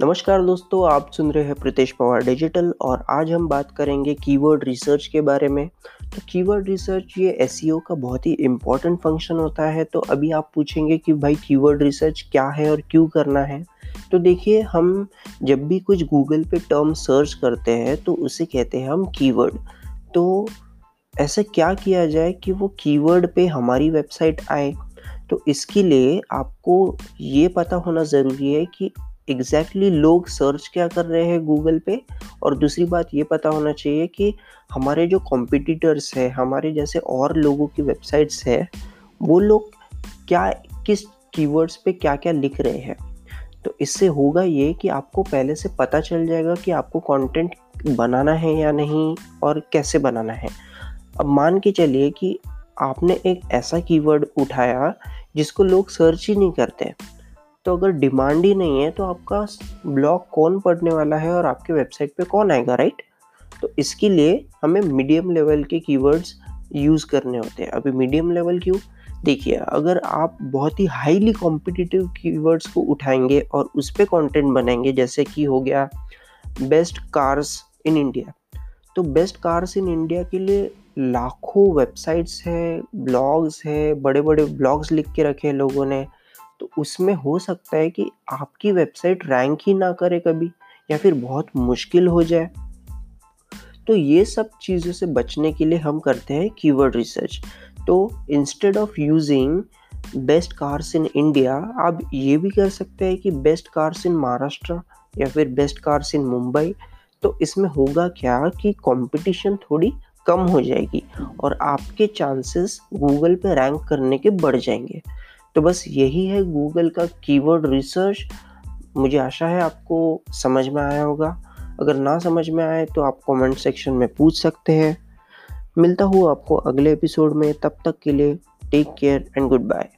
नमस्कार दोस्तों, आप सुन रहे हैं प्रीतेश पवार डिजिटल और आज हम बात करेंगे कीवर्ड रिसर्च के बारे में। तो कीवर्ड रिसर्च ये एस e का बहुत ही इम्पोर्टेंट फ़ंक्शन होता है तो अभी आप पूछेंगे कि भाई कीवर्ड रिसर्च क्या है और क्यों करना है? तो देखिए, हम जब भी कुछ गूगल पे टर्म सर्च करते हैं तो उसे कहते हैं हम कीवर्ड। तो ऐसा क्या किया जाए कि वो कीवर्ड पे हमारी वेबसाइट आए? तो इसके लिए आपको ये पता होना ज़रूरी है कि एग्जैक्टली exactly, लोग सर्च क्या कर रहे हैं गूगल पे? और दूसरी बात ये पता होना चाहिए कि हमारे जो कॉम्पिटिटर्स है, हमारे जैसे और लोगों की वेबसाइट्स है, वो लोग क्या, किस कीवर्ड्स पे क्या क्या लिख रहे हैं? तो इससे होगा ये कि आपको पहले से पता चल जाएगा कि आपको कंटेंट बनाना है या नहीं और कैसे बनाना है। अब मान के चलिए कि आपने एक ऐसा कीवर्ड उठाया जिसको लोग सर्च ही नहीं करते। तो अगर डिमांड ही नहीं है तो आपका ब्लॉग कौन पढ़ने वाला है और आपके वेबसाइट पे कौन आएगा राइट तो इसके लिए हमें मीडियम लेवल के कीवर्ड्स यूज़ करने होते हैं। अभी मीडियम लेवल क्यों? देखिए, अगर आप बहुत ही हाईली कॉम्पिटिटिव कीवर्ड्स को उठाएँगे और उस पर कॉन्टेंट बनाएँगे, जैसे कि हो गया बेस्ट कार्स इन इंडिया तो बेस्ट कार्स इन इंडिया के लिए लाखों वेबसाइट्स है ब्लॉग्स है बड़े बड़े ब्लॉग्स लिख के रखे हैं लोगों ने। तो उसमें हो सकता है कि आपकी वेबसाइट रैंक ही ना करे कभी, या फिर बहुत मुश्किल हो जाए। तो ये सब चीज़ों से बचने के लिए हम करते हैं कीवर्ड रिसर्च तो instead of using best cars in India आप ये भी कर सकते हैं कि बेस्ट कार्स इन महाराष्ट्र या फिर बेस्ट कार्स इन मुंबई तो इसमें होगा क्या कि कंपटीशन थोड़ी कम हो जाएगी, और आपके चांसेस गूगल पे रैंक करने के बढ़ जाएँगे। तो बस यही है गूगल का कीवर्ड रिसर्च मुझे आशा है आपको समझ में आया होगा। अगर ना समझ में आए तो आप कमेंट सेक्शन में पूछ सकते हैं। मिलता हूँ आपको अगले एपिसोड में। तब तक के लिए take care and good bye